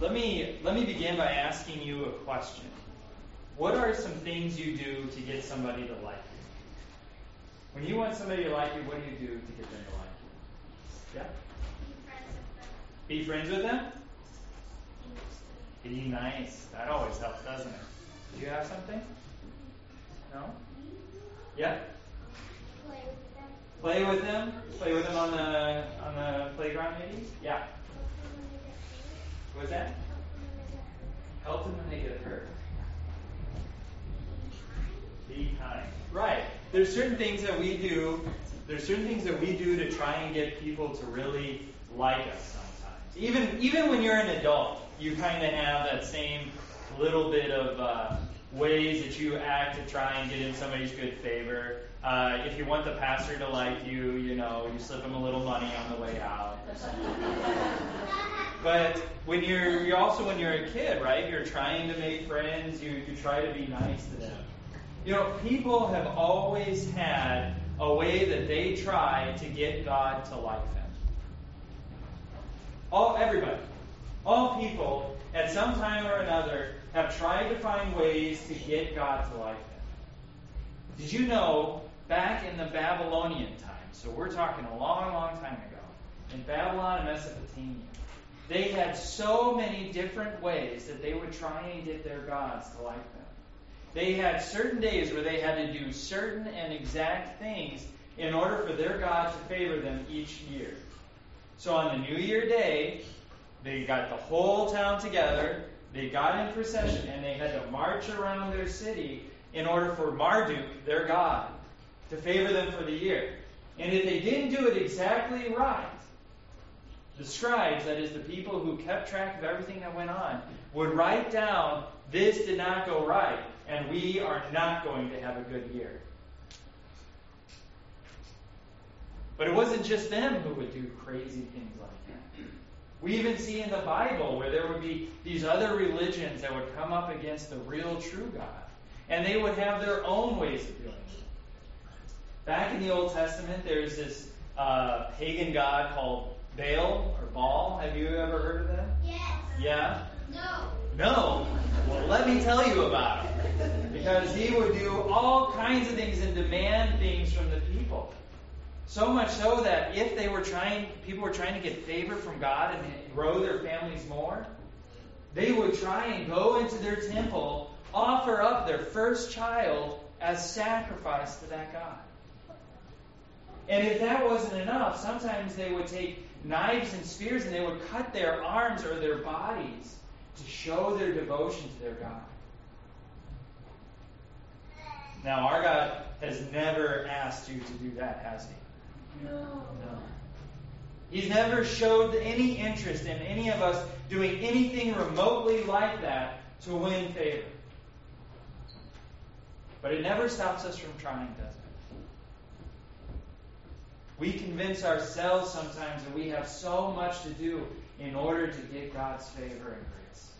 let me let me begin by asking you a question. What are some things you do to get somebody to like you? When you want somebody to like you, what do you do to get them to like you? Yeah? Be friends with them? Be friends with them? Be nice. That always helps, doesn't it? Do you have something? Mm-hmm. No? Yeah? Play with them. Play with them. Play with them on the on the playground, maybe. Yeah. What's that? Help them when they get hurt. Be kind. Right. There's certain things that we do. There's certain things that we do to try and get people to really like us sometimes. Even even when you're an adult, you kind of have that same little bit of uh, ways that you act to try and get in somebody's good favor. Uh, if you want the pastor to like you, you know, you slip him a little money on the way out. but when you're, you're also when you're a kid, right? You're trying to make friends. You you try to be nice to them. You know, people have always had a way that they try to get God to like them. All everybody, all people, at some time or another, have tried to find ways to get God to like them. Did you know back in the Babylonian time, so we're talking a long, long time ago, in Babylon and Mesopotamia, they had so many different ways that they would try and get their gods to like them. They had certain days where they had to do certain and exact things in order for their God to favor them each year. So on the New Year day, they got the whole town together, they got in procession, and they had to march around their city in order for Marduk, their God, to favor them for the year. And if they didn't do it exactly right, the scribes, that is, the people who kept track of everything that went on, would write down, this did not go right and we are not going to have a good year. But it wasn't just them who would do crazy things like that. We even see in the Bible where there would be these other religions that would come up against the real true God. And they would have their own ways of doing it. Back in the Old Testament, there's this uh, pagan god called Baal or Baal. Have you ever heard of them? Yes. Yeah? No. No? Well, let me tell you about him. Because he would do all kinds of things and demand things from the people. So much so that if they were trying, people were trying to get favor from God and grow their families more, they would try and go into their temple, offer up their first child as sacrifice to that God. And if that wasn't enough, sometimes they would take knives and spears and they would cut their arms or their bodies to show their devotion to their God. Now, our God has never asked you to do that, has He? No. No. He's never showed any interest in any of us doing anything remotely like that to win favor. But it never stops us from trying, does it? We convince ourselves sometimes that we have so much to do in order to get God's favor and grace.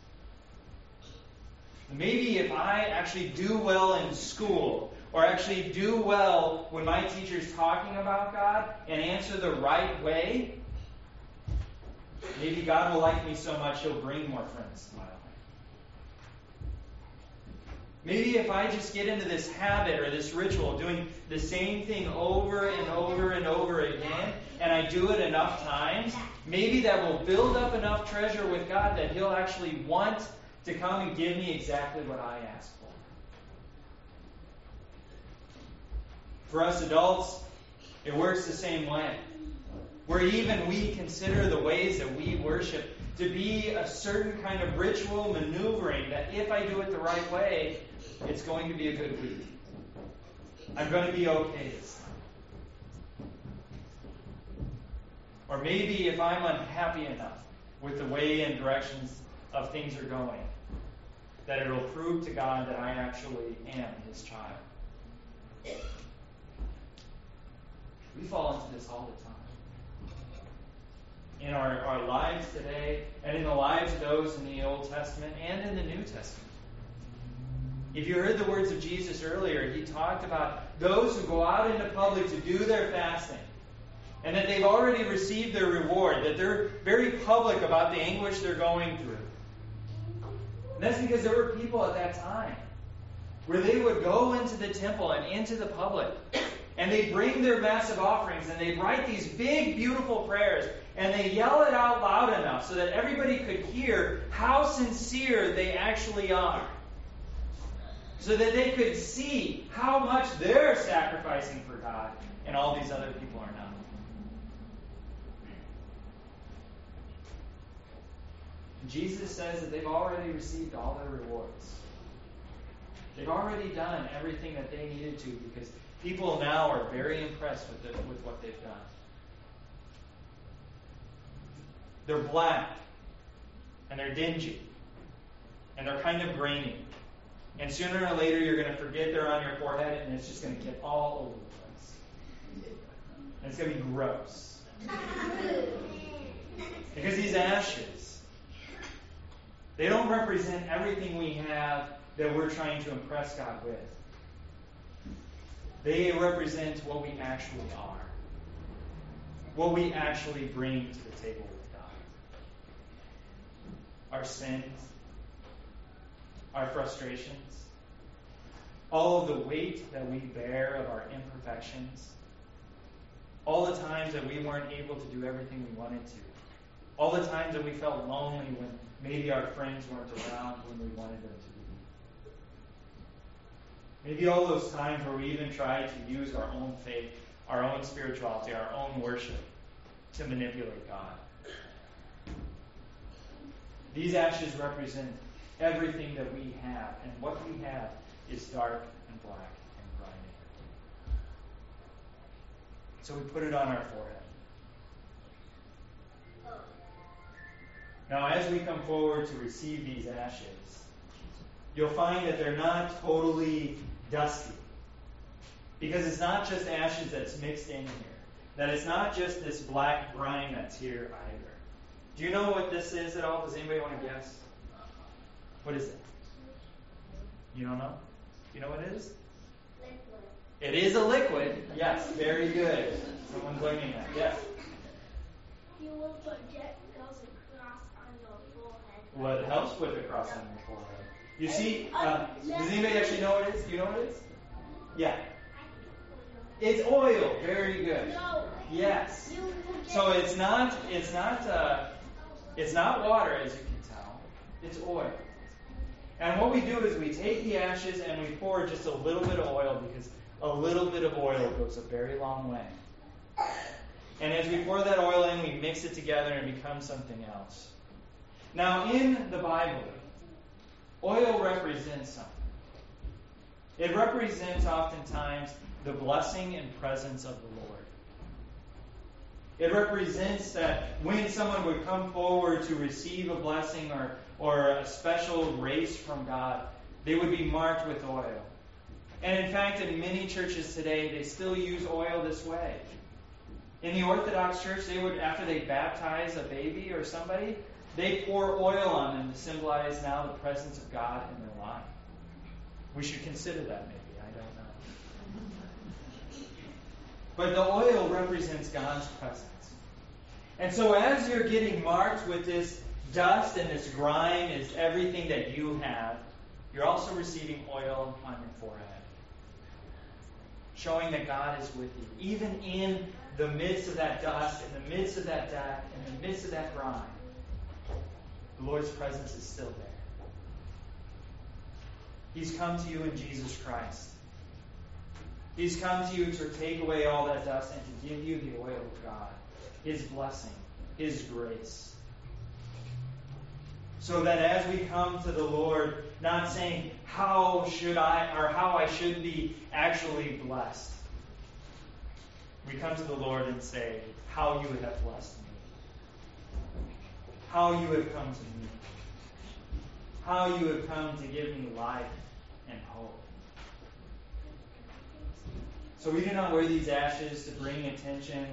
Maybe if I actually do well in school, or actually do well when my teacher's talking about God and answer the right way, maybe God will like me so much he'll bring more friends to my life. Maybe if I just get into this habit or this ritual, doing the same thing over and over and over again, and I do it enough times, maybe that will build up enough treasure with God that He'll actually want to come and give me exactly what I ask for. For us adults, it works the same way. Where even we consider the ways that we worship to be a certain kind of ritual maneuvering that if I do it the right way, it's going to be a good week. I'm going to be okay. Or maybe if I'm unhappy enough with the way and directions of things are going, that it'll prove to God that I actually am His child. We fall into this all the time. In our, our lives today, and in the lives of those in the Old Testament and in the New Testament. If you heard the words of Jesus earlier, he talked about those who go out into public to do their fasting, and that they've already received their reward, that they're very public about the anguish they're going through. And that's because there were people at that time where they would go into the temple and into the public and they bring their massive offerings and they write these big, beautiful prayers and they yell it out loud enough so that everybody could hear how sincere they actually are. So that they could see how much they're sacrificing for God and all these other people are not. Jesus says that they've already received all their rewards. They've already done everything that they needed to because people now are very impressed with, the, with what they've done. They're black, and they're dingy, and they're kind of grainy. And sooner or later, you're going to forget they're on your forehead, and it's just going to get all over the place. And it's going to be gross. Because these ashes, they don't represent everything we have that we're trying to impress God with. They represent what we actually are, what we actually bring to the table with God. Our sins, our frustrations, all of the weight that we bear of our imperfections, all the times that we weren't able to do everything we wanted to, all the times that we felt lonely when maybe our friends weren't around when we wanted them to be. Maybe all those times where we even tried to use our own faith, our own spirituality, our own worship to manipulate God. These ashes represent everything that we have, and what we have is dark and black and grimy. So we put it on our forehead. Now, as we come forward to receive these ashes, you'll find that they're not totally dusty. Because it's not just ashes that's mixed in here. That it's not just this black brine that's here either. Do you know what this is at all? Does anybody want to guess? What is it? You don't know? You know what it is? Liquid. It is a liquid. Yes, very good. Someone's learning that. Yes. You will project goes across on your forehead. What helps with the cross on your forehead? You see, uh, does anybody actually know what it is? Do you know what it is? Yeah. It's oil. Very good. Yes. You will get So it's not it's not uh, it's not water as you can tell. It's oil. And what we do is we take the ashes and we pour just a little bit of oil because a little bit of oil goes a very long way. And as we pour that oil in, we mix it together and it becomes something else. Now, in the Bible, oil represents something. It represents oftentimes the blessing and presence of the Lord. It represents that when someone would come forward to receive a blessing or, or a special grace from God, they would be marked with oil. And in fact, in many churches today, they still use oil this way. In the Orthodox Church, they would, after they baptize a baby or somebody, they pour oil on them to symbolize now the presence of God in their life. We should consider that maybe. I don't know. But the oil represents God's presence. And so as you're getting marked with this dust and this grime is everything that you have, you're also receiving oil on your forehead. Showing that God is with you. Even in the midst of that dust, in the midst of that death, in the midst of that grime, the Lord's presence is still there. He's come to you in Jesus Christ. He's come to you to take away all that dust and to give you the oil of God, His blessing, His grace. So that as we come to the Lord, not saying, How should I, or how I should be actually blessed, we come to the Lord and say, How you have blessed me. How you have come to me. How you have come to give me life and hope. So we do not wear these ashes to bring attention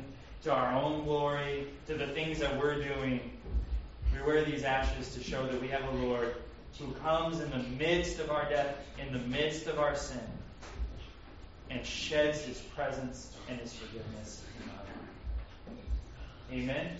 to our own glory, to the things that we're doing. We wear these ashes to show that we have a Lord who comes in the midst of our death, in the midst of our sin, and sheds his presence and his forgiveness in our life. Amen?